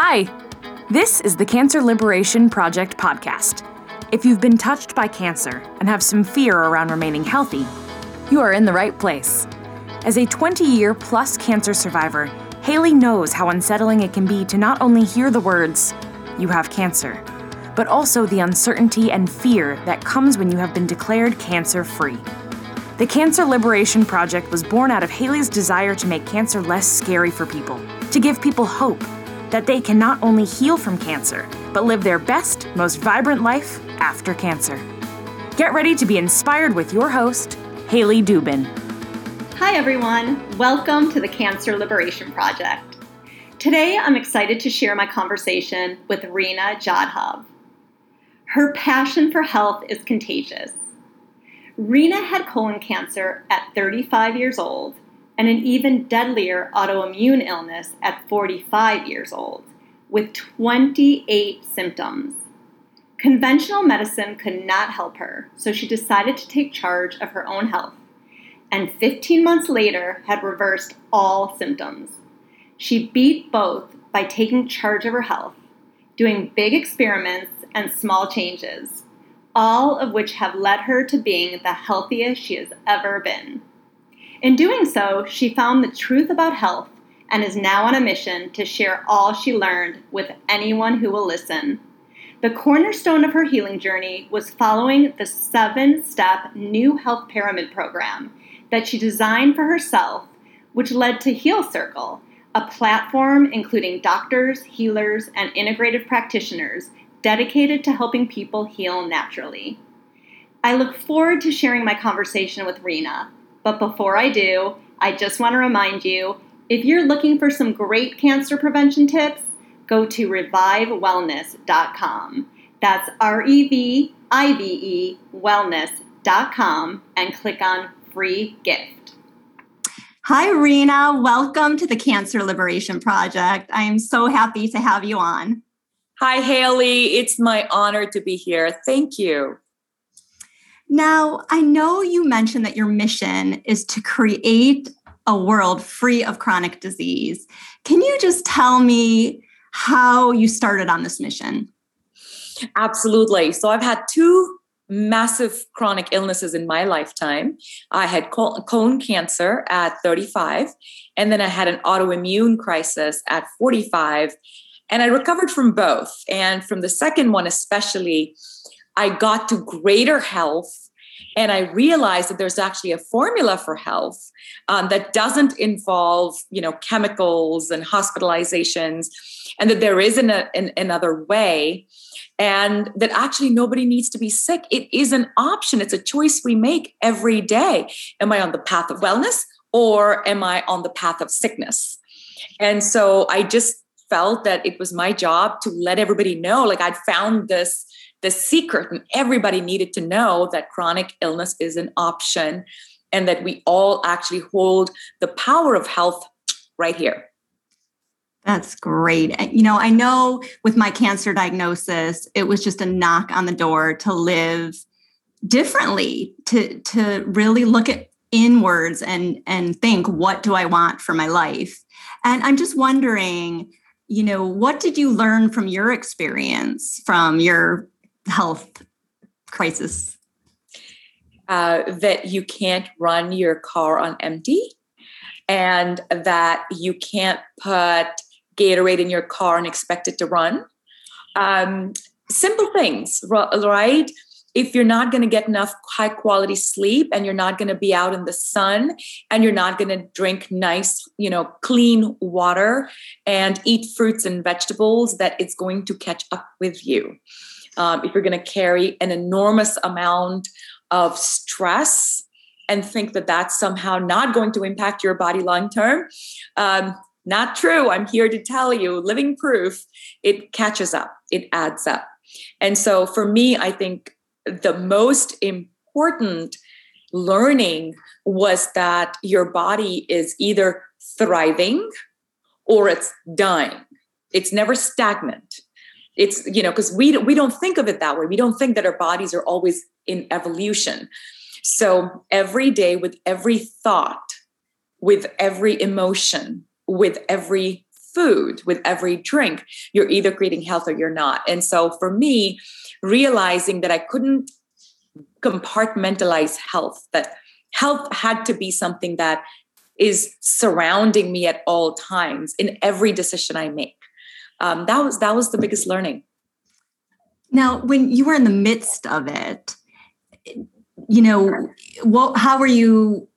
Hi, this is the Cancer Liberation Project podcast. If you've been touched by cancer and have some fear around remaining healthy, you are in the right place. As a 20 year plus cancer survivor, Haley knows how unsettling it can be to not only hear the words, you have cancer, but also the uncertainty and fear that comes when you have been declared cancer free. The Cancer Liberation Project was born out of Haley's desire to make cancer less scary for people, to give people hope that they can not only heal from cancer, but live their best, most vibrant life after cancer. Get ready to be inspired with your host, Haley Dubin. Hi, everyone. Welcome to the Cancer Liberation Project. Today, I'm excited to share my conversation with Reena Jadhav. Her passion for health is contagious. Reena had colon cancer at 35 years old and an even deadlier autoimmune illness at 45 years old, with 28 symptoms. Conventional medicine could not help her, so she decided to take charge of her own health, and 15 months later had reversed all symptoms. She beat both by taking charge of her health, doing big experiments and small changes all of which have led her to being the healthiest she has ever been. In doing so, she found the truth about health and is now on a mission to share all she learned with anyone who will listen. The cornerstone of her healing journey was following the seven step New Health Pyramid program that she designed for herself, which led to Heal Circle, a platform including doctors, healers, and integrative practitioners dedicated to helping people heal naturally. I look forward to sharing my conversation with Reena, but before I do, I just want to remind you if you're looking for some great cancer prevention tips, go to revivewellness.com. That's R E V I V E wellness.com and click on free gift. Hi, Reena. Welcome to the Cancer Liberation Project. I am so happy to have you on. Hi, Haley. It's my honor to be here. Thank you. Now, I know you mentioned that your mission is to create a world free of chronic disease. Can you just tell me how you started on this mission? Absolutely. So, I've had two massive chronic illnesses in my lifetime. I had colon cancer at 35, and then I had an autoimmune crisis at 45. And I recovered from both. And from the second one, especially, I got to greater health. And I realized that there's actually a formula for health um, that doesn't involve, you know, chemicals and hospitalizations, and that there is an, an, another way, and that actually nobody needs to be sick. It is an option. It's a choice we make every day. Am I on the path of wellness or am I on the path of sickness? And so I just felt that it was my job to let everybody know like i'd found this this secret and everybody needed to know that chronic illness is an option and that we all actually hold the power of health right here that's great. You know, I know with my cancer diagnosis, it was just a knock on the door to live differently, to to really look at inwards and and think, what do I want for my life? And I'm just wondering, you know, what did you learn from your experience from your health crisis? Uh, that you can't run your car on empty and that you can't put Gatorade in your car and expect it to run. Um, simple things, right? if you're not going to get enough high quality sleep and you're not going to be out in the sun and you're not going to drink nice you know clean water and eat fruits and vegetables that it's going to catch up with you um, if you're going to carry an enormous amount of stress and think that that's somehow not going to impact your body long term um, not true i'm here to tell you living proof it catches up it adds up and so for me i think the most important learning was that your body is either thriving or it's dying. It's never stagnant. It's, you know, because we, we don't think of it that way. We don't think that our bodies are always in evolution. So every day, with every thought, with every emotion, with every food, with every drink, you're either creating health or you're not. And so for me, realizing that I couldn't compartmentalize health, that health had to be something that is surrounding me at all times in every decision I make. Um, that was that was the biggest learning. Now, when you were in the midst of it, you know, what? How were you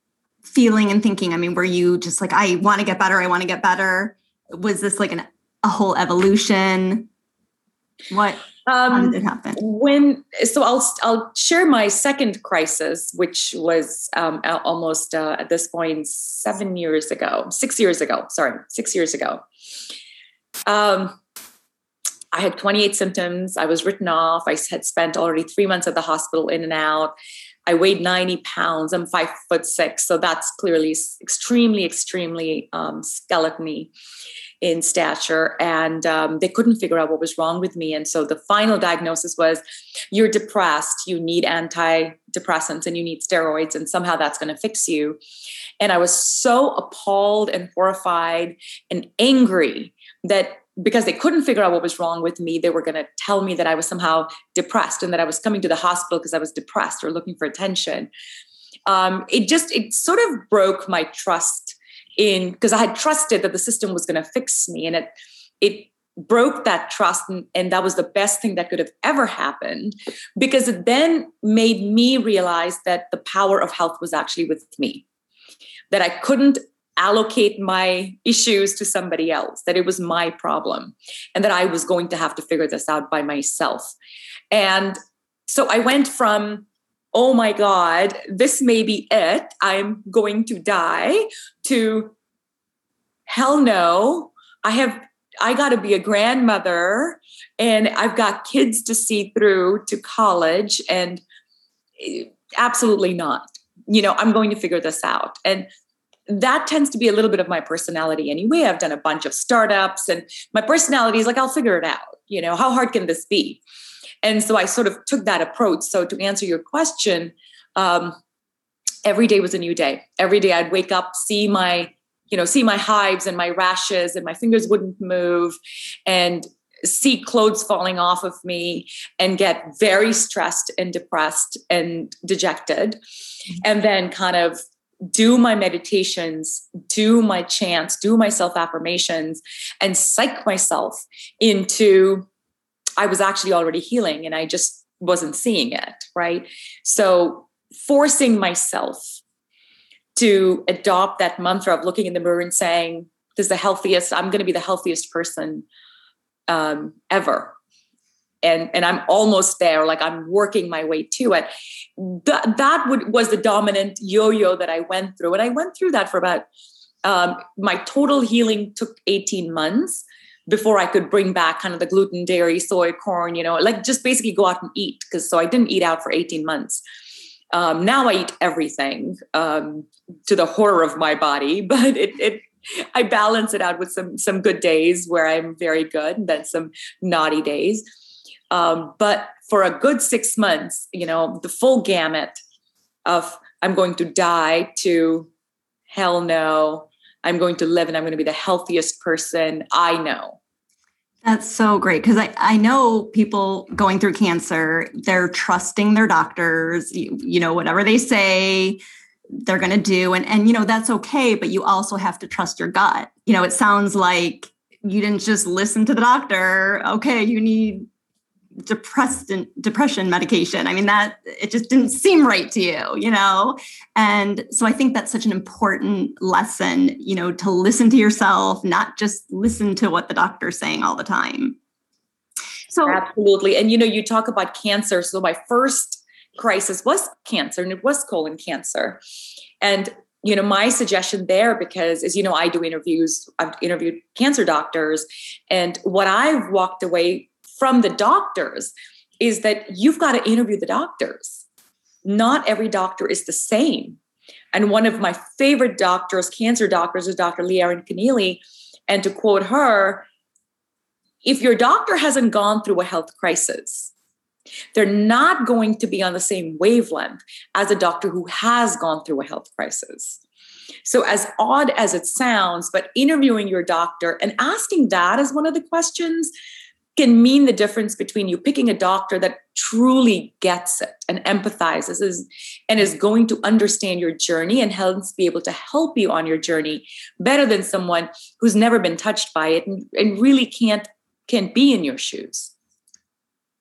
feeling and thinking? I mean, were you just like, I want to get better, I want to get better? Was this like an, a whole evolution? What um, how did it happen? When so I'll I'll share my second crisis, which was um, almost uh, at this point seven years ago, six years ago. Sorry, six years ago. Um, I had 28 symptoms. I was written off. I had spent already three months at the hospital, in and out. I weighed 90 pounds. I'm five foot six. So that's clearly extremely, extremely um, skeletony in stature. And um, they couldn't figure out what was wrong with me. And so the final diagnosis was you're depressed, you need antidepressants, and you need steroids, and somehow that's going to fix you. And I was so appalled and horrified and angry that because they couldn't figure out what was wrong with me, they were going to tell me that I was somehow depressed and that I was coming to the hospital because I was depressed or looking for attention. Um, it just, it sort of broke my trust in because I had trusted that the system was going to fix me, and it, it broke that trust and, and, that was the best thing that could have ever happened because it then made me realize that the power of health was actually with me that i couldn't allocate my issues to somebody else, that it was my problem, and that I was going to have to figure this out by myself. And so I went from, oh my God, this may be it, I'm going to die, to hell no, I have. I got to be a grandmother and I've got kids to see through to college and eh, absolutely not. You know, I'm going to figure this out. And that tends to be a little bit of my personality anyway. I've done a bunch of startups and my personality is like, I'll figure it out. You know, how hard can this be? And so I sort of took that approach. So to answer your question, um, every day was a new day. Every day I'd wake up, see my, you know, see my hives and my rashes and my fingers wouldn't move and see clothes falling off of me and get very stressed and depressed and dejected. Mm-hmm. And then kind of do my meditations, do my chants, do my self affirmations, and psych myself into I was actually already healing and I just wasn't seeing it, right? So, forcing myself to adopt that mantra of looking in the mirror and saying, This is the healthiest, I'm going to be the healthiest person um, ever. And and i'm almost there like i'm working my way to it. That that would, was the dominant yo-yo that i went through. And i went through that for about um, my total healing took 18 months before i could bring back kind of the gluten dairy soy corn you know like just basically go out and eat because so i didn't eat out for 18 months um, now i eat everything um, to the horror of my body but it, it I balance it out with some some good days where I'm very good, and then some naughty days. Um, but for a good six months, you know, the full gamut of I'm going to die to hell no, I'm going to live and I'm going to be the healthiest person I know. That's so great because I, I know people going through cancer, they're trusting their doctors, you, you know, whatever they say, they're going to do. And, and, you know, that's okay, but you also have to trust your gut. You know, it sounds like you didn't just listen to the doctor. Okay, you need depressed depression medication. I mean that it just didn't seem right to you you know? And so i think that's such an important lesson you know to listen to yourself not just listen to what the doctor's saying all the time. So absolutely. And you know you talk about cancer. So my first crisis was cancer and it was colon cancer. And you know my suggestion there because as you know i do interviews i've interviewed cancer doctors and what i've walked away from the doctors is that you've got to interview the doctors. Not every doctor is the same. And one of my favorite doctors, cancer doctors, is Dr. Leigh Erin Connealy. And to quote her, if your doctor hasn't gone through a health crisis, they're not going to be on the same wavelength as a doctor who has gone through a health crisis. So, as odd as it sounds, but interviewing your doctor and asking that as one of the questions can mean the difference between you picking a doctor that truly gets it and empathizes is, and is going to understand your journey and helps be able to help you on your journey better than someone who's never been touched by it and, and really can't can't be in your shoes.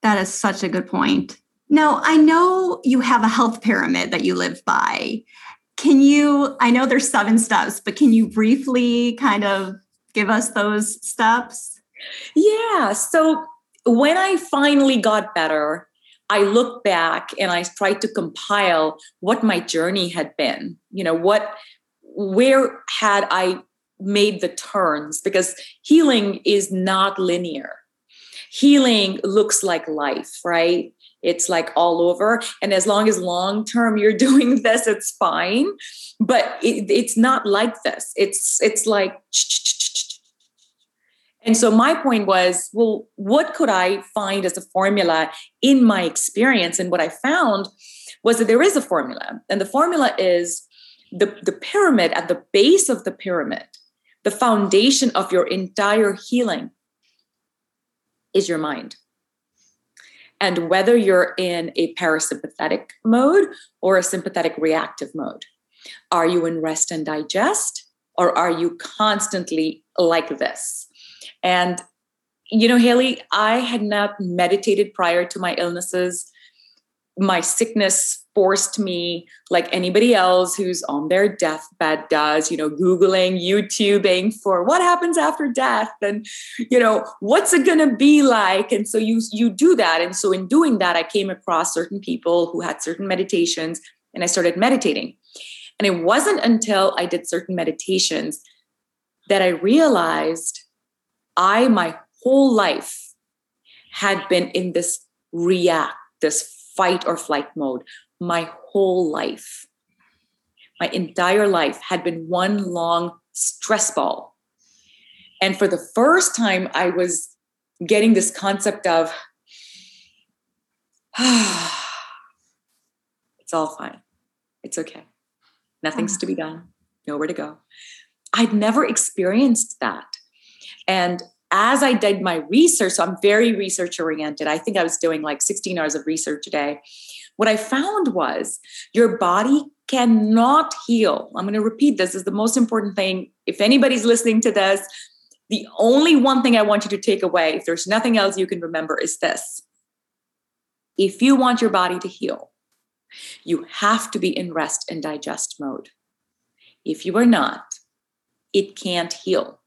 That is such a good point. Now, I know you have a health pyramid that you live by. Can you, I know there's seven steps, but can you briefly kind of give us those steps? Yeah. So when I finally got better, I looked back and I tried to compile what my journey had been. You know, what, where had I made the turns? Because healing is not linear. Healing looks like life, right? It's like all over. And as long as long term you're doing this, it's fine. But it, it's not like this. It's it's like and so my point was, well, what could I find as a formula in my experience? And what I found was that there is a formula. And the formula is the, the pyramid at the base of the pyramid, the foundation of your entire healing is your mind. And whether you're in a parasympathetic mode or a sympathetic reactive mode, are you in rest and digest or are you constantly like this? And, you know, Haley, I had not meditated prior to my illnesses. My sickness forced me, like anybody else who's on their deathbed does, you know, Googling, YouTubing for what happens after death and, you know, what's it to be like? And so you, you do that. And so in doing that, I came across certain people who had certain meditations and I started meditating. And it wasn't until I did certain meditations that I realized I, my whole life, had been in this react, this fight or flight mode, my whole life. My entire life had been one long stress ball. And for the first time, I was getting this concept of, ah, it's all fine. It's okay. Nothing's to be done, nowhere to go. I'd never experienced that. And as I did my research, so I'm very research oriented. I think I was doing like 16 hours of research a day. What I found was your body cannot heal. I'm going to repeat this, this is the most important thing. If anybody's listening to this, the only one thing I want you to take away, if there's nothing else you can remember, is this. If you want your body to heal, you have to be in rest and digest mode. If you are not, it can't heal.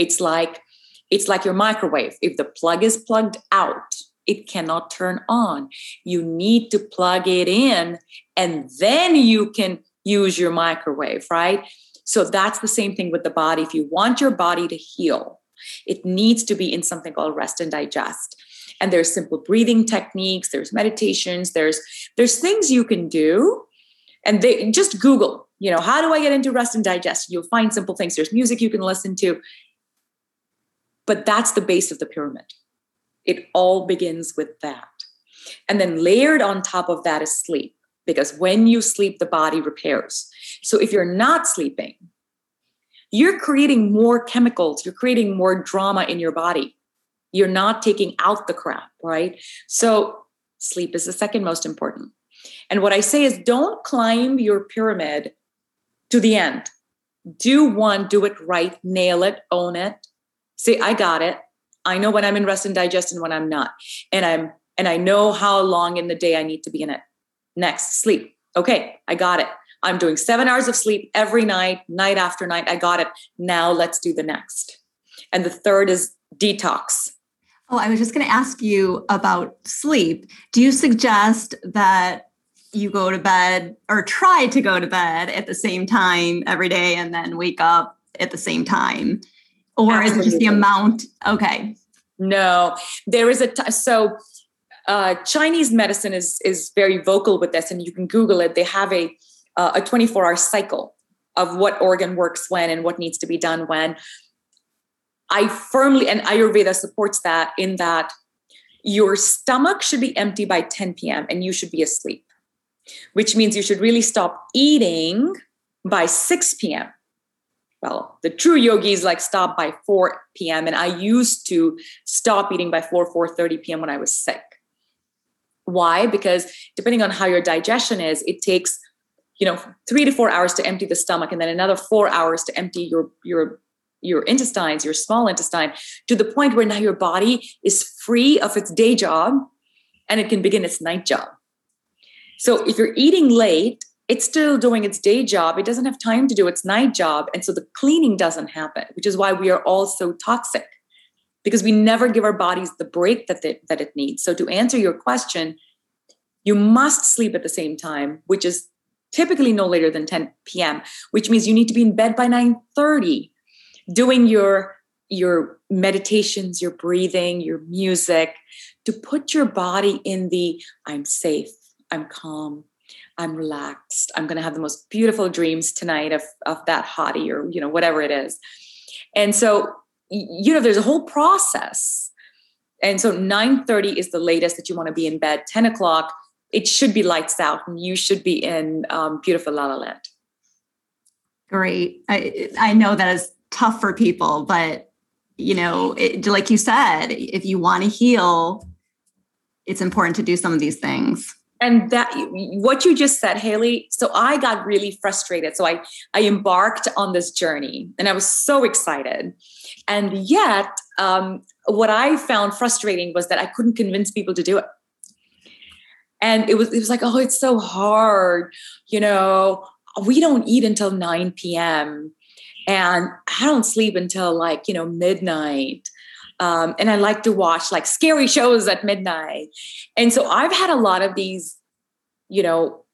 It's like it's like your microwave. If the plug is plugged out, it cannot turn on. You need to plug it in and then you can use your microwave, right? So that's the same thing with the body. If you want your body to heal, it needs to be in something called rest and digest. And there's simple breathing techniques, there's meditations, there's there's things you can do and they just google you know how do i get into rest and digest you'll find simple things there's music you can listen to but that's the base of the pyramid. It all begins with that. And then layered on top of that is sleep, because when you sleep, the body repairs. So if you're not sleeping, you're creating more chemicals, you're creating more drama in your body. You're not taking out the crap, right? So sleep is the second most important. And what I say is don't climb your pyramid to the end. Do one, do it right, nail it, own it say i got it. I know when i'm in rest and digest and when i'm not. And i'm and i know how long in the day i need to be in it. Next sleep. Okay i got it. I'm doing seven hours of sleep every night night after night. I got it. Now let's do the next. And the third is detox. Oh i was just going to ask you about sleep. Do you suggest that you go to bed or try to go to bed at the same time every day and then wake up at the same time or Absolutely. is it just the amount? Okay. No, there is a t- so uh, Chinese medicine is is very vocal with this, and you can Google it. They have a uh, a 24 hour cycle of what organ works when and what needs to be done when. I firmly and Ayurveda supports that in that your stomach should be empty by 10 p.m. and you should be asleep, which means you should really stop eating by 6 p.m. Well, the true yogis like stop by 4 p.m. and I used to stop eating by 4 4:30 p.m. when I was sick. Why? Because depending on how your digestion is, it takes you know 3 to 4 hours to empty the stomach and then another 4 hours to empty your your your intestines, your small intestine to the point where now your body is free of its day job and it can begin its night job. So if you're eating late, it's still doing its day job. It doesn't have time to do its night job. And so the cleaning doesn't happen, which is why we are all so toxic because we never give our bodies the break that, they, that it needs. So to answer your question, you must sleep at the same time, which is typically no later than 10 p.m., which means you need to be in bed by 9:30, doing your your meditations, your breathing, your music, to put your body in the I'm safe, I'm calm, I'm relaxed, I'm going to have the most beautiful dreams tonight of, of that hottie or, you know, whatever it is. And so, you know, there's a whole process. And so 9.30 is the latest that you want to be in bed. 10 o'clock, it should be lights out and you should be in um, beautiful La La Land. Great. I, I know that is tough for people, but you know, it, like you said, if you want to heal, it's important to do some of these things and that what you just said haley so i got really frustrated. So i i embarked on this journey and i was so excited. And yet um, what i found frustrating was that i couldn't convince people to do it. And it was it was like oh it's so hard you know we don't eat until 9 p.m and i don't sleep until like you know midnight um, and I like to watch like scary shows at midnight. And so I've had a lot of these, you know,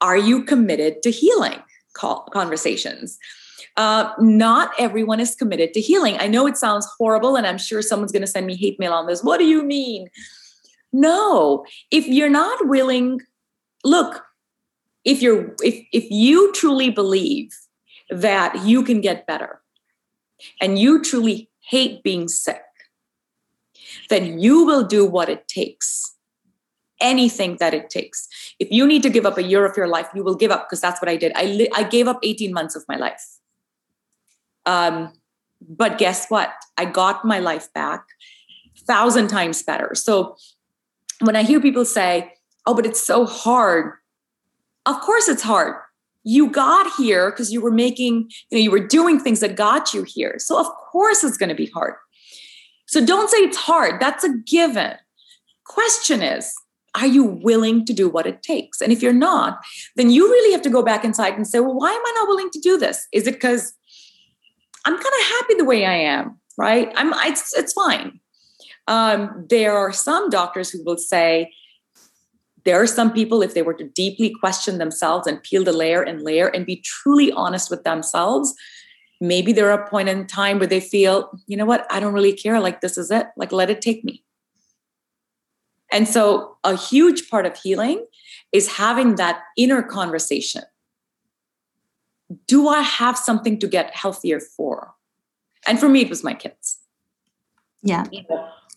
are you committed to healing conversations? Uh, not everyone is committed to healing. I know it sounds horrible, and I'm sure someone's going to send me hate mail on this. What do you mean? No, if you're not willing, look, if you're if if you truly believe that you can get better and you truly hate being sick then you will do what it takes. Anything that it takes. If you need to give up a year of your life you will give up because that's what i did. I, li- I gave up 18 months of my life. Um, but guess what? I got my life back thousand times better. So when i hear people say oh but it's so hard of course it's hard. You got here because you were making you know you were doing things that got you here. So of course it's going to be hard so don't say it's hard. That's a given. Question is, are you willing to do what it takes? And if you're not, then you really have to go back inside and say, well, why am I not willing to do this? Is it because I'm kind of happy the way I am, right? I'm it's it's fine. Um, there are some doctors who will say, there are some people, if they were to deeply question themselves and peel the layer and layer and be truly honest with themselves, maybe there are a point in time where they feel, you know what, I don't really care. Like, this is it. Like, let it take me. And so, a huge part of healing is having that inner conversation. Do I have something to get healthier for? And for me, it was my kids. Yeah.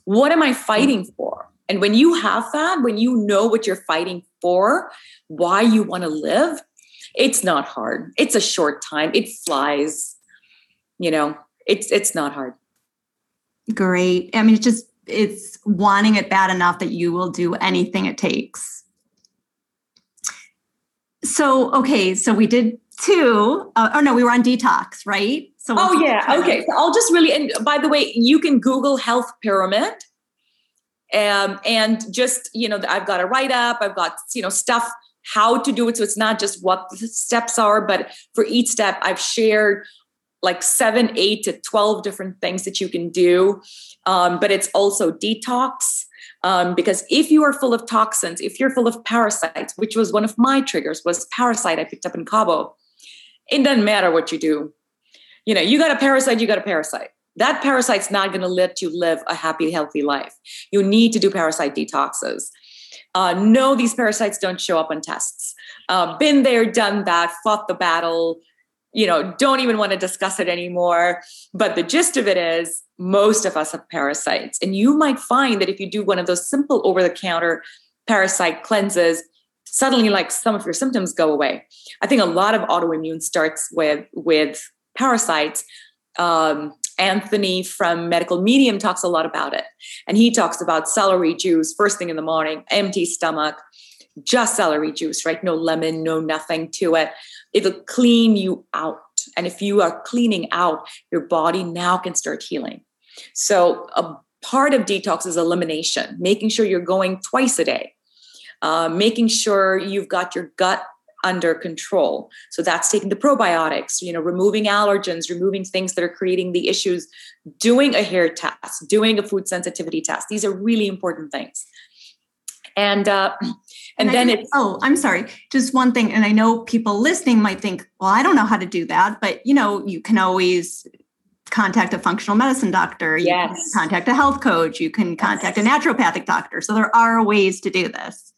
what am I fighting for? And when you have that, when you know what you're fighting for, why you want to live, it's not hard. It's a short time. It flies you know, it's it's not hard. Great. I mean, it's just it's wanting it bad enough that you will do anything it takes. So, okay, so we did two. Uh, oh no, we were on detox, right? So oh yeah, okay. So I'll just really. And by the way, you can Google health pyramid, um, and just you know, I've got a write up. I've got you know stuff how to do it. So it's not just what the steps are, but for each step, I've shared like seven, eight to 12 different things that you can do. Um, but it's also detox. Um, because if you are full of toxins, if you're full of parasites, which was one of my triggers, was parasite I picked up in Cabo. It doesn't matter what you do. You know, you got a parasite, you got a parasite. That parasite's not going to let you live a happy, healthy life. You need to do parasite detoxes. Uh, no, these parasites don't show up on tests. Uh, been there, done that, fought the battle, you know, don't even want to discuss it anymore. But the gist of it is most of us have parasites. And you might find that if you do one of those simple over the counter parasite cleanses, suddenly like some of your symptoms go away. I think a lot of autoimmune starts with with parasites. Um, anthony from medical medium talks a lot about it. And he talks about celery juice first thing in the morning empty stomach just celery juice right? No lemon no nothing to it it'll clean you out. And if you are cleaning out your body now can start healing. So a part of detox is elimination making sure you're going twice a day. Uh, making sure you've got your gut under control. So that's taking the probiotics you know removing allergens removing things that are creating the issues doing a hair test doing a food sensitivity test these are really important things. And uh, and, and then it's oh i'm sorry just one thing and i know people listening might think well i don't know how to do that but you know you can always contact a functional medicine doctor you yes. can contact a health coach you can contact a naturopathic doctor so there are ways to do this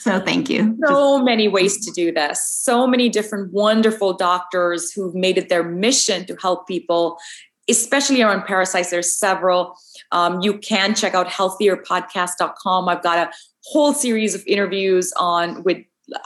so thank you. So Just- many ways to do this. So many different wonderful doctors who've made it their mission to help people, especially around parasites. There's several. Um, you can check out healthierpodcast.com. I've got a whole series of interviews on with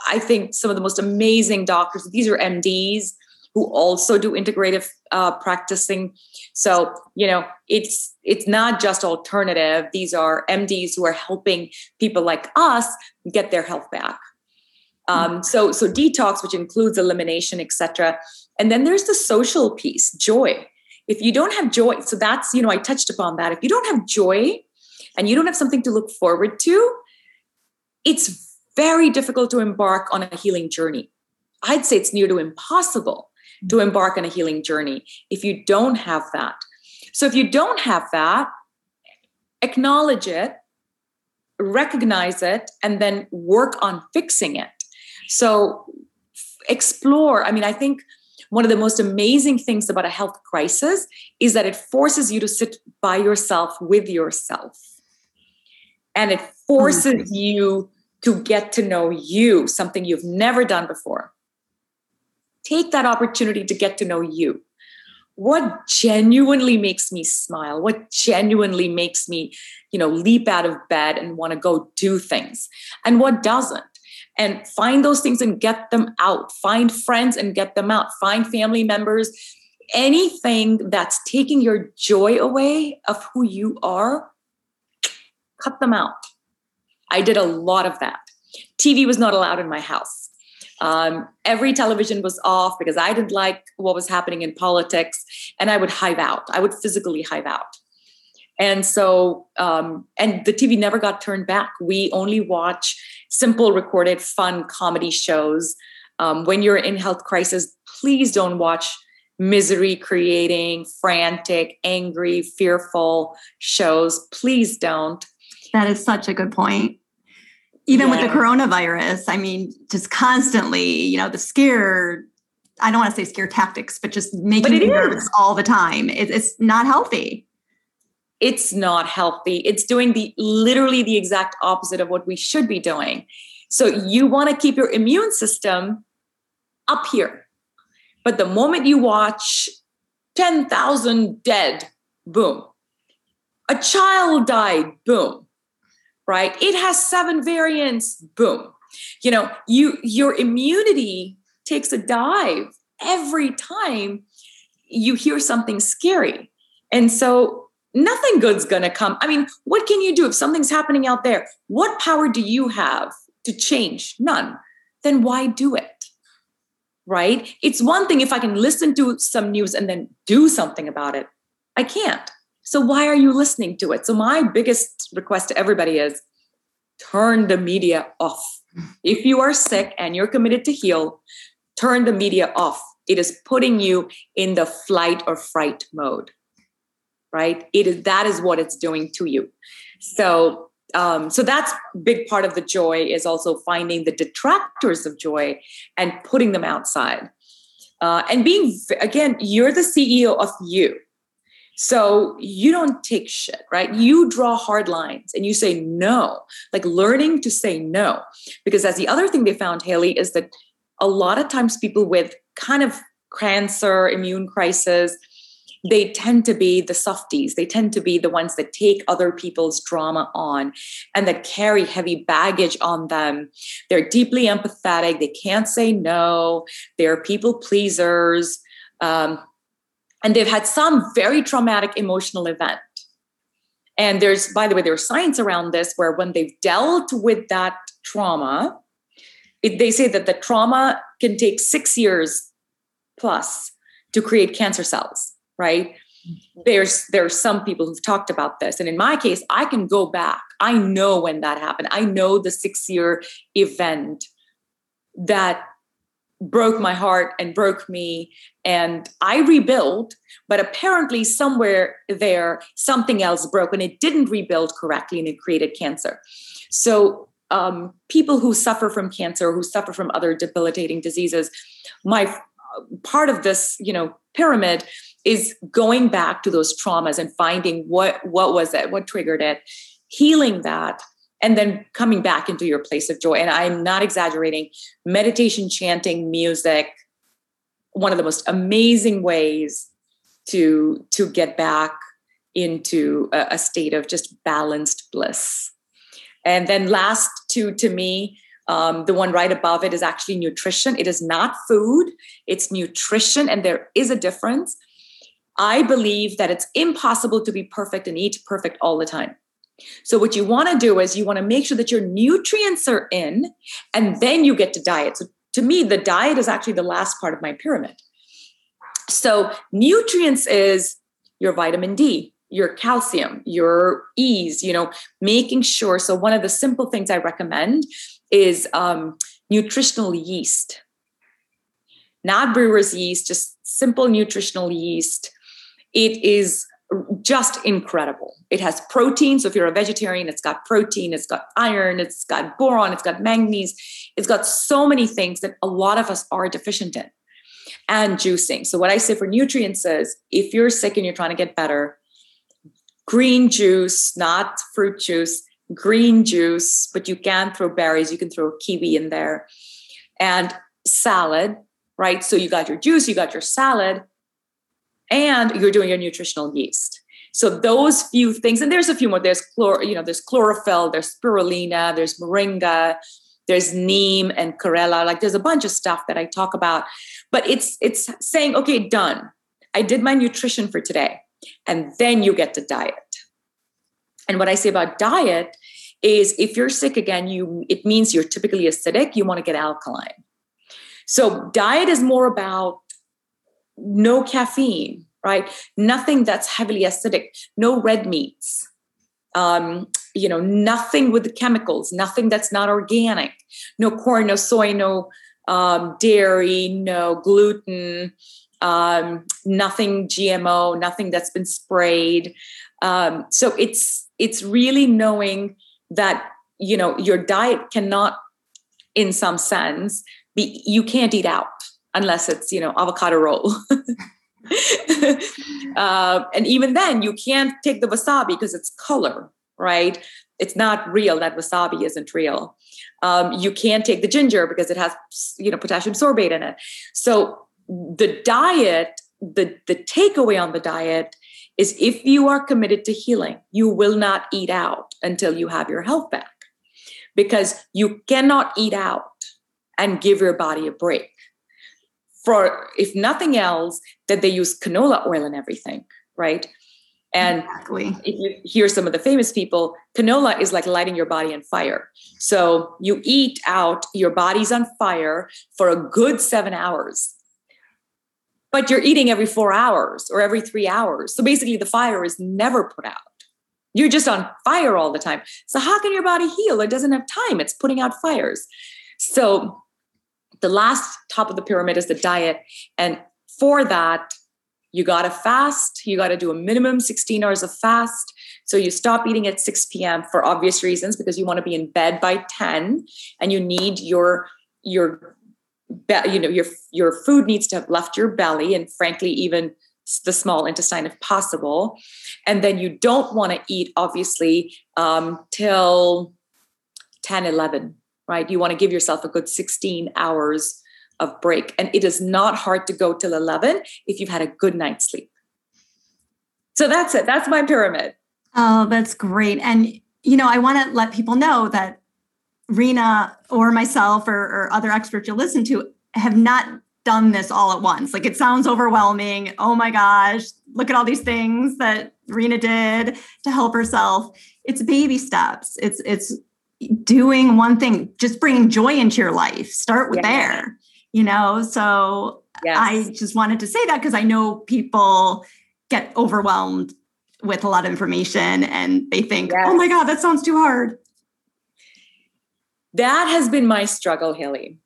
I think some of the most amazing doctors. These are MDs who also do integrative uh, practicing. So you know, it's it's not just alternative. These are MDs who are helping people like us get their health back. Um, so so detox, which includes elimination, etc. And then there's the social piece, joy. If you don't have joy, so that's you know I touched upon that. If you don't have joy, and you don't have something to look forward to, it's very difficult to embark on a healing journey. I'd say it's near to impossible to embark on a healing journey if you don't have that. So if you don't have that, acknowledge it, recognize it, and then work on fixing it. So explore. I mean, I think one of the most amazing things about a health crisis is that it forces you to sit by yourself with yourself. And it forces mm-hmm. you to get to know you, something you've never done before take that opportunity to get to know you. What genuinely makes me smile? What genuinely makes me, you know, leap out of bed and want to go do things? And what doesn't? And find those things and get them out. Find friends and get them out. Find family members. Anything that's taking your joy away of who you are, cut them out. I did a lot of that. TV was not allowed in my house. Um, every television was off because I didn't like what was happening in politics, and I would hive out. I would physically hive out. And so, um, and the TV never got turned back. We only watch simple, recorded, fun comedy shows. Um, when you're in health crisis, please don't watch misery creating, frantic, angry, fearful shows. Please don't. That is such a good point even yeah. with the coronavirus i mean just constantly you know the scare i don't want to say scare tactics but just making you nervous all the time. It, it's not healthy. It's not healthy. It's doing the literally the exact opposite of what we should be doing. So you want to keep your immune system up here. But the moment you watch 10,000 dead boom. A child died boom right? It has seven variants. Boom. You know, you your immunity takes a dive every time you hear something scary. And so nothing good's going to come. I mean, what can you do if something's happening out there? What power do you have to change? None. Then why do it? Right? It's one thing if I can listen to some news and then do something about it. I can't. So why are you listening to it? So my biggest request to everybody is turn the media off. If you are sick and you're committed to heal, turn the media off. It is putting you in the flight or fright mode. Right? It is that is what it's doing to you. So um, so that's big part of the joy is also finding the detractors of joy and putting them outside uh, and being again you're the ceo of you so you don't take shit, right? You draw hard lines and you say no, like learning to say no. Because that's the other thing they found, Haley, is that a lot of times people with kind of cancer, immune crisis, they tend to be the softies. They tend to be the ones that take other people's drama on and that carry heavy baggage on them. They're deeply empathetic. They can't say no. They're people pleasers. Um, and they've had some very traumatic emotional event. And there's, by the way, there's science around this where when they've dealt with that trauma, it, they say that the trauma can take six years plus to create cancer cells, right? There's there's some people who've talked about this, and in my case, I can go back. I know when that happened. I know the six year event that broke my heart and broke me and i rebuilt but apparently somewhere there something else broke and it didn't rebuild correctly and it created cancer. So um, people who suffer from cancer who suffer from other debilitating diseases my part of this you know pyramid is going back to those traumas and finding what what was it what triggered it healing that and then coming back into your place of joy and i'm not exaggerating meditation chanting music one of the most amazing ways to to get back into a, a state of just balanced bliss and then last two to me um, the one right above it is actually nutrition. It is not food, it's nutrition, and there is a difference. I believe that it's impossible to be perfect and eat perfect all the time. So, what you want to do is you want to make sure that your nutrients are in, and then you get to diet. So, to me, the diet is actually the last part of my pyramid. So, nutrients is your vitamin D, your calcium, your E's, you know, making sure. So, one of the simple things I recommend is um, nutritional yeast, not brewer's yeast, just simple nutritional yeast. It is just incredible. It has protein. So if you're a vegetarian, it's got protein, it's got iron, it's got boron, it's got manganese, it's got so many things that a lot of us are deficient in. And juicing. So what I say for nutrients is if you're sick and you're trying to get better, green juice, not fruit juice, green juice, but you can throw berries, you can throw kiwi in there, and salad, right? So you got your juice, you got your salad, and you're doing your nutritional yeast. So those few things, and there's a few more. There's chlor, you know, there's chlorophyll, there's spirulina, there's moringa, there's neem and chlorella. Like there's a bunch of stuff that I talk about, but it's it's saying, okay, done. I did my nutrition for today, and then you get to diet. And what I say about diet is if you're sick again, you it means you're typically acidic, you want to get alkaline. So diet is more about no caffeine, right? Nothing that's heavily acidic, no red meats. Um, you know, nothing with chemicals, nothing that's not organic, no corn, no soy, no um, dairy, no gluten, um, nothing GMO, nothing that's been sprayed. Um, so it's it's really knowing that you know your diet cannot in some sense be you can't eat out unless it's you know avocado roll. Uh, and even then you can't take the wasabi because it's color right? It's not real. That wasabi isn't real. Um, you can't take the ginger because it has you know potassium sorbate in it. So the diet the the takeaway on the diet is if you are committed to healing, you will not eat out until you have your health back. Because you cannot eat out and give your body a break. For if nothing else, that they use canola oil and everything, right? And exactly. if you hear some of the famous people, canola is like lighting your body on fire. So you eat out, your body's on fire for a good seven hours but you're eating every four hours or every three hours. So basically, the fire is never put out. You're just on fire all the time. So, how can your body heal? It doesn't have time, it's putting out fires. So, the last top of the pyramid is the diet. And for that, you got to fast. You got to do a minimum 16 hours of fast. So you stop eating at 6 p.m. for obvious reasons because you want to be in bed by 10 and you need your your you know your your food needs to have left your belly and frankly even the small intestine if possible and then you don't want to eat obviously um, till 10 11 right you want to give yourself a good 16 hours of break and it is not hard to go till 11 if you've had a good night's sleep So that's it. That's my pyramid. Oh, that's great. And, you know, I want to let people know that Reena or myself or, or other experts you'll listen to have not done this all at once. Like it sounds overwhelming. Oh my gosh, look at all these things that Reena did to help herself. It's baby steps. It's it's doing one thing, just bringing joy into your life. Start with there. You know, so yes. I just wanted to say that because I know people get overwhelmed with a lot of information and they think, yes. "Oh my god, that sounds too hard." That has been my struggle, Haley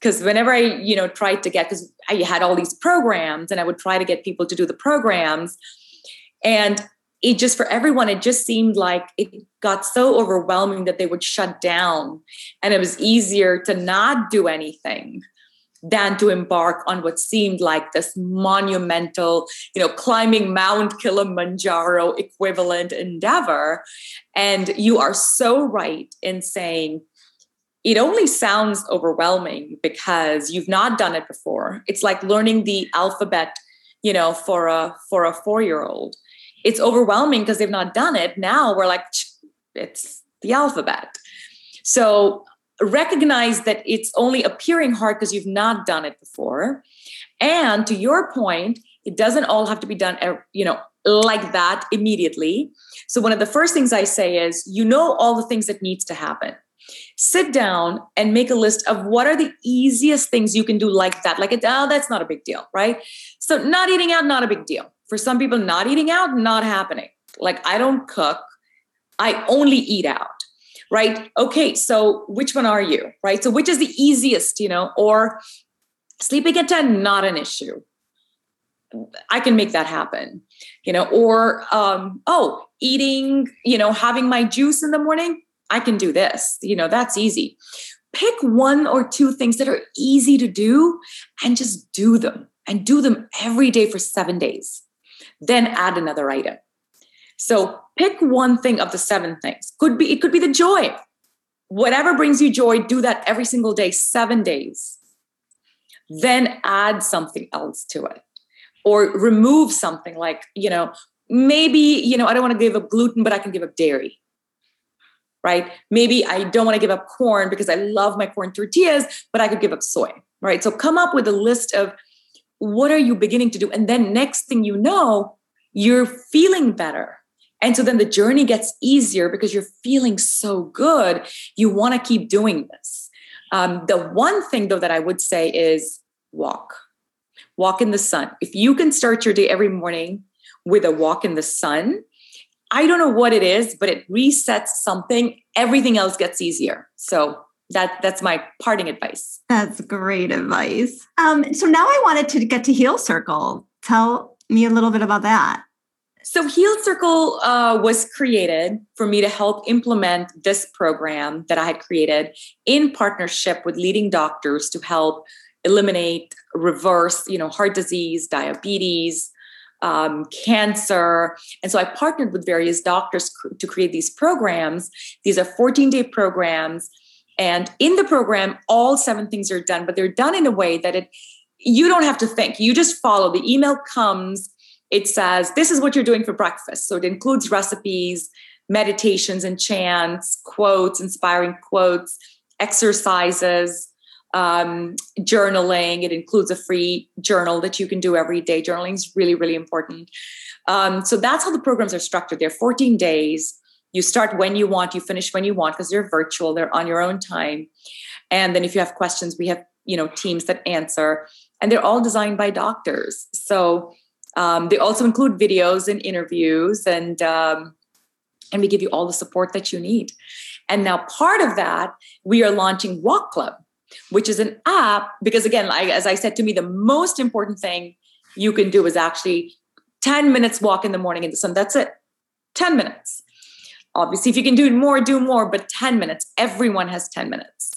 because whenever I, you know, tried to get, because I had all these programs and I would try to get people to do the programs. And it just, for everyone, it just seemed like it got so overwhelming that they would shut down. And it was easier to not do anything than to embark on what seemed like this monumental, you know, climbing Mount Kilimanjaro equivalent endeavor. And you are so right in saying, it only sounds overwhelming because you've not done it before it's like learning the alphabet you know for a for a 4 year old it's overwhelming because they've not done it. Now we're like it's the alphabet. So recognize that it's only appearing hard because you've not done it before. And to your point it doesn't all have to be done you know like that immediately. So one of the first things i say is you know all the things that needs to happen. Sit down and make a list of what are the easiest things you can do like that. Like it, oh that's not a big deal right? So not eating out not a big deal for some people not eating out not happening. Like i don't cook. I only eat out right? Okay so which one are you right? So which is the easiest you know? Or sleeping at 10 not an issue. I can make that happen you know? Or um oh eating you know having my juice in the morning I can do this. You know, that's easy. Pick one or two things that are easy to do and just do them and do them every day for seven days. Then add another item. So pick one thing of the seven things. Could be, it could be the joy. Whatever brings you joy, do that every single day, seven days. Then add something else to it or remove something like, you know, maybe, you know, I don't want to give up gluten, but I can give up dairy right? Maybe I don't want to give up corn because I love my corn tortillas, but I could give up soy, right? So come up with a list of what are you beginning to do? And then next thing you know, you're feeling better. And so then the journey gets easier because you're feeling so good. You want to keep doing this. Um, the one thing, though, that I would say is walk. Walk in the sun. If you can start your day every morning with a walk in the sun, I don't know what it is, but it resets something. Everything else gets easier. So that that's my parting advice. That's great advice. Um, so now I wanted to get to Heal Circle. Tell me a little bit about that. So Heal Circle uh, was created for me to help implement this program that I had created in partnership with leading doctors to help eliminate, reverse, you know, heart disease, diabetes, um, cancer. And so I partnered with various doctors cr- to create these programs. These are 14 day programs. And in the program, all seven things are done, but they're done in a way that it you don't have to think. You just follow. The email comes, it says, This is what you're doing for breakfast. So it includes recipes, meditations and chants, quotes, inspiring quotes, exercises, um, journaling. It includes a free journal that you can do every day. Journaling is really, really important. Um, so that's how the programs are structured. They're 14 days. You start when you want, you finish when you want because they're virtual, they're on your own time. And then if you have questions, we have you know teams that answer, and they're all designed by doctors. So um, they also include videos and interviews, and um, and we give you all the support that you need. And now part of that, we are launching Walk Club which is an app because again like, as i said to me the most important thing you can do is actually 10 minutes walk in the morning in the sun that's it 10 minutes obviously if you can do more do more but 10 minutes. Everyone has 10 minutes.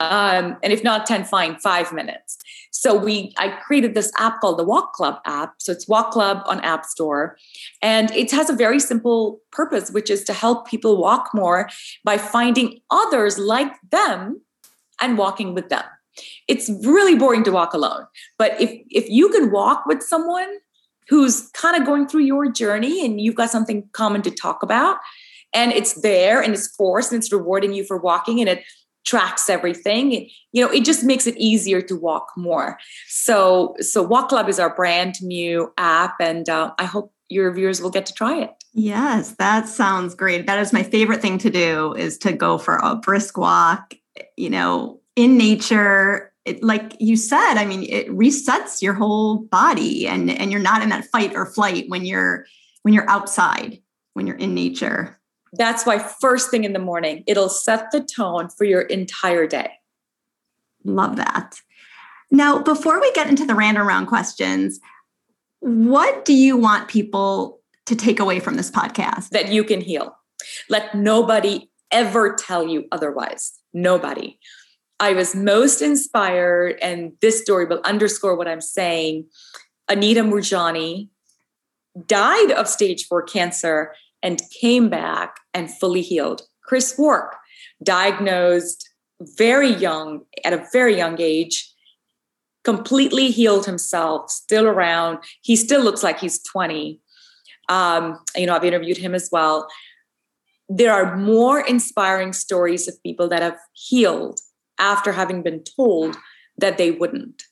Um, and if not 10 fine five minutes. So we i created this app called the walk club app. So it's walk club on app store. And it has a very simple purpose which is to help people walk more by finding others like them and walking with them. It's really boring to walk alone. But if if you can walk with someone, who's kind of going through your journey and you've got something common to talk about and it's there and it's forced and it's rewarding you for walking and it tracks everything. You know it just makes it easier to walk more. So so walk club is our brand new app and uh, i hope your viewers will get to try it. Yes that sounds great. That is my favorite thing to do is to go for a brisk walk you know in nature. It, like you said i mean it resets your whole body and and you're not in that fight or flight when you're when you're outside when you're in nature that's why first thing in the morning, it'll set the tone for your entire day. Love that. Now, before we get into the random round questions, what do you want people to take away from this podcast? That you can heal. Let nobody ever tell you otherwise. Nobody. I was most inspired, and this story will underscore what I'm saying. Anita Moorjani died of stage four cancer and came back and fully healed. Chris Wark, diagnosed very young, at a very young age, completely healed himself, still around. He still looks like he's 20. Um, you know, I've interviewed him as well. There are more inspiring stories of people that have healed after having been told that they wouldn't.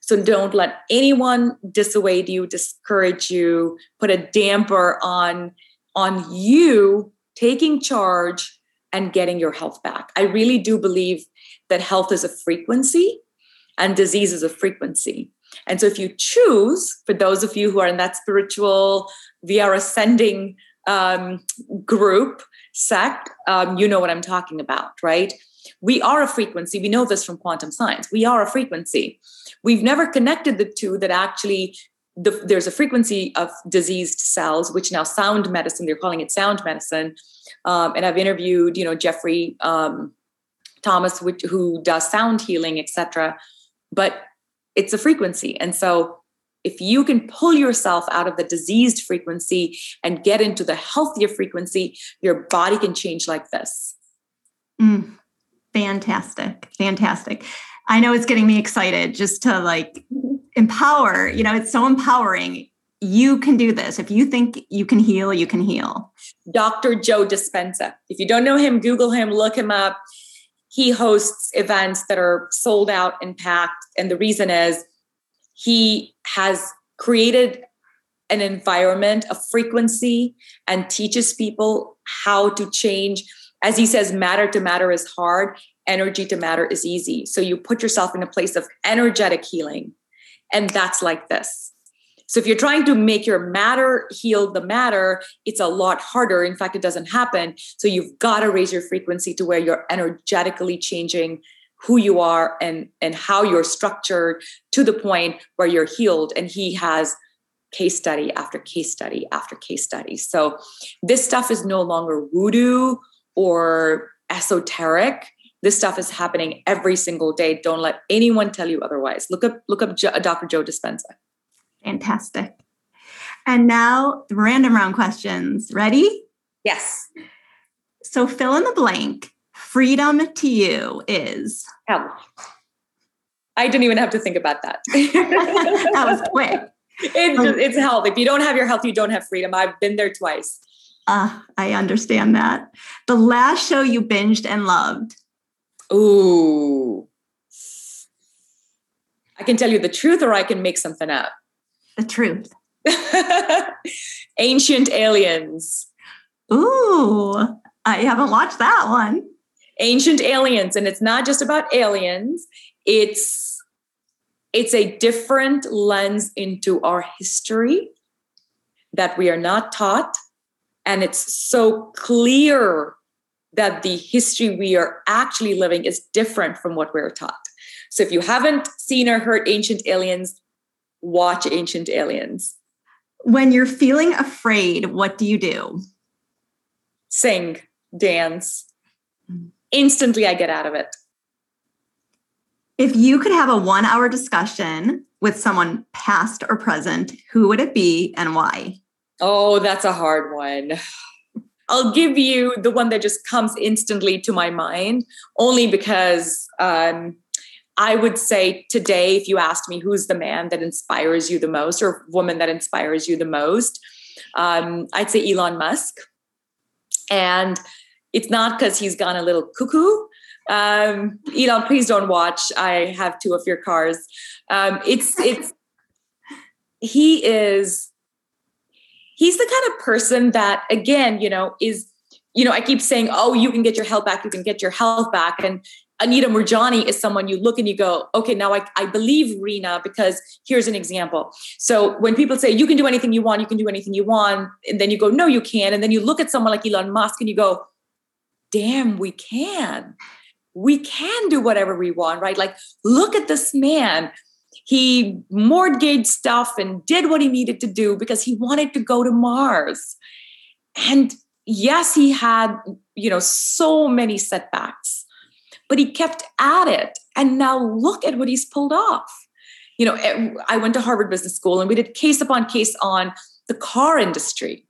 So don't let anyone dissuade you, discourage you, put a damper on on you taking charge and getting your health back. I really do believe that health is a frequency and disease is a frequency. And so if you choose, for those of you who are in that spiritual, we are ascending um, group, sect, um, you know what I'm talking about, right? We are a frequency. We know this from quantum science. We are a frequency. We've never connected the two that actually the, there's a frequency of diseased cells, which now sound medicine, they're calling it sound medicine. Um, and I've interviewed, you know, Jeffrey um, Thomas, which, who does sound healing, etc. But it's a frequency. And so if you can pull yourself out of the diseased frequency and get into the healthier frequency, your body can change like this. Mm, fantastic. Fantastic. I know it's getting me excited just to like empower. You know, it's so empowering. You can do this. If you think you can heal, you can heal. Dr. Joe Dispenza. If you don't know him, Google him, look him up. He hosts events that are sold out and packed. And the reason is he has created an environment, a frequency, and teaches people how to change. As he says, matter to matter is hard energy to matter is easy. So you put yourself in a place of energetic healing. And that's like this. So if you're trying to make your matter heal the matter, it's a lot harder. In fact, it doesn't happen. So you've got to raise your frequency to where you're energetically changing who you are and and how you're structured to the point where you're healed and he has case study after case study after case study. So this stuff is no longer voodoo or esoteric this stuff is happening every single day. Don't let anyone tell you otherwise. Look up look up Dr. Joe Dispenza. Fantastic. And now the random round questions. Ready? Yes. So fill in the blank. Freedom to you is health. I didn't even have to think about that. that was quick. It's, just, it's health. If you don't have your health, you don't have freedom. I've been there twice. Uh, I understand that. The last show you binged and loved. Ooh. I can tell you the truth or I can make something up. The truth. Ancient Aliens. Ooh, I haven't watched that one. Ancient Aliens and it's not just about aliens. It's it's a different lens into our history that we are not taught and it's so clear that the history we are actually living is different from what we're taught. So if you haven't seen or heard Ancient Aliens, watch Ancient Aliens. When you're feeling afraid, what do you do? Sing, dance. Instantly, I get out of it. If you could have a one hour discussion with someone past or present, who would it be and why? Oh, that's a hard one. I'll give you the one that just comes instantly to my mind, only because um, I would say today, if you asked me who's the man that inspires you the most or woman that inspires you the most, um, I'd say Elon Musk. And it's not because he's gone a little cuckoo. Um, Elon, please don't watch. I have two of your cars. Um, it's it's he is he's the kind of person that again, you know, is you know, I keep saying, oh, you can get your health back, you can get your health back. And Anita Moorjani is someone you look and you go, okay, now I, I believe Reena because here's an example. So when people say you can do anything you want, you can do anything you want, and then you go, no, you can't. And then you look at someone like Elon Musk and you go, damn, we can. We can do whatever we want, right? Like, look at this man. He mortgaged stuff and did what he needed to do because he wanted to go to Mars. And yes, he had, you know, so many setbacks, but he kept at it. And now look at what he's pulled off. You know, I went to Harvard Business School and we did case upon case on the car industry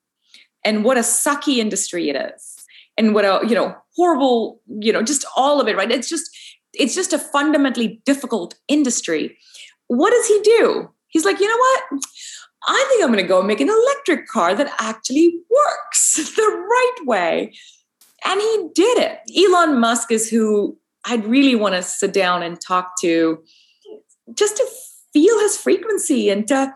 and what a sucky industry it is and what a, you know, horrible, you know, just all of it, right? It's just, it's just a fundamentally difficult industry. What does he do? He's like, you know what? I think I'm going to go make an electric car that actually works the right way. And he did it. Elon Musk is who I'd really want to sit down and talk to just to feel his frequency and to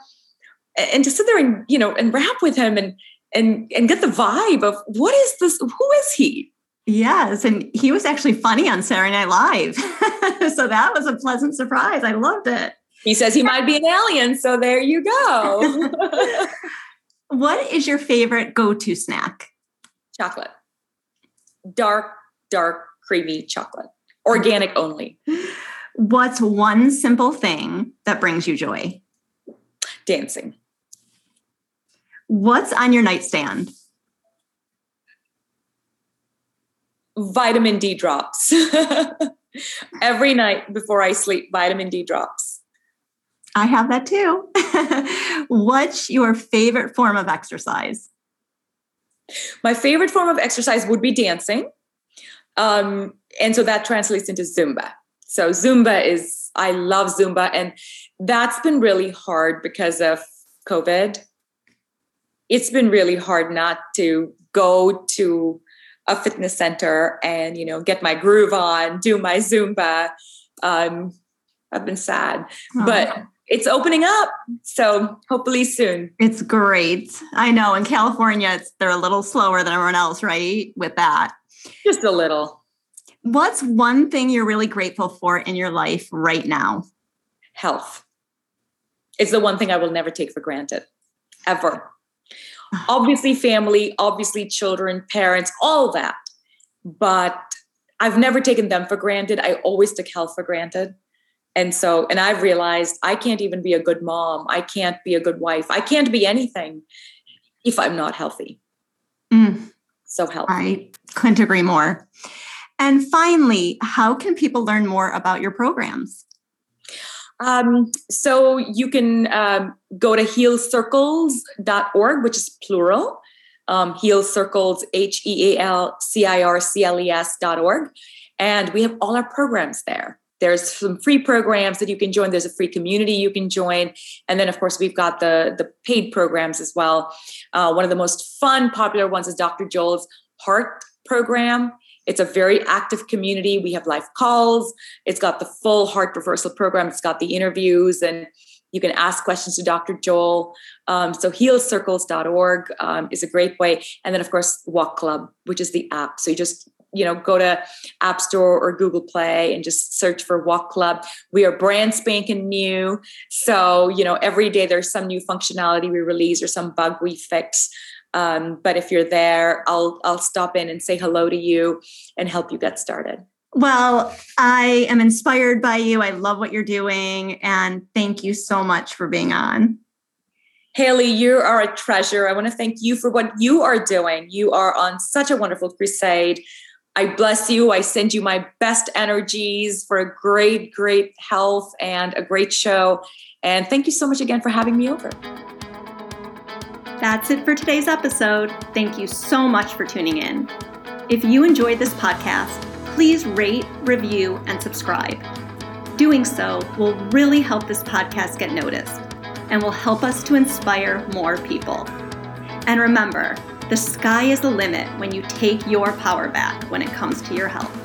and to sit there and you know and rap with him and and and get the vibe of what is this who is he yes and he was actually funny on saturday night live so that was a pleasant surprise i loved it he says he might be an alien, so there you go. what is your favorite go-to snack? Chocolate. Dark, dark, creamy chocolate. Organic only. What's one simple thing that brings you joy? Dancing. What's on your nightstand? Vitamin D drops. Every night before I sleep, vitamin D drops. I have that too. What's your favorite form of exercise? My favorite form of exercise would be dancing. Um, and so that translates into Zumba. So Zumba is, I love Zumba. And that's been really hard because of COVID. It's been really hard not to go to a fitness center and, you know, get my groove on, do my Zumba. Um, I've been sad, oh. but it's opening up. So hopefully soon. It's great. I know in California, it's they're a little slower than everyone else, right? With that. Just a little. What's one thing you're really grateful for in your life right now? Health. It's the one thing I will never take for granted, ever. obviously, family, obviously, children, parents, all that. But I've never taken them for granted. I always took health for granted and so and i've realized i can't even be a good mom. I can't be a good wife. I can't be anything if i'm not healthy. Mm. so help i couldn't agree more. And finally how can people learn more about your programs? Um, so you can um, go to healcircles.org which is plural um, heal circles h-e-a-l-c-i-r-c-l-e-s dot org. And we have all our programs there there's some free programs that you can join there's a free community you can join and then of course we've got the the paid programs as well uh, one of the most fun popular ones is dr joel's heart program it's a very active community we have live calls it's got the full heart reversal program it's got the interviews and you can ask questions to Dr. Joel. Um, so healcircles.org um, is a great way. And then, of course, Walk Club, which is the app. So you just you know go to app store or google play and just search for walk club we are brand spanking new so you know every day there's some new functionality we release or some bug we fix um, but if you're there i'll i'll stop in and say hello to you and help you get started well, I am inspired by you. I love what you're doing. And thank you so much for being on. Haley, you are a treasure. I want to thank you for what you are doing. You are on such a wonderful crusade. I bless you. I send you my best energies for a great, great health and a great show. And thank you so much again for having me over. That's it for today's episode. Thank you so much for tuning in. If you enjoyed this podcast, please rate, review, and subscribe. Doing so will really help this podcast get noticed and will help us to inspire more people. And remember, the sky is the limit when you take your power back when it comes to your health.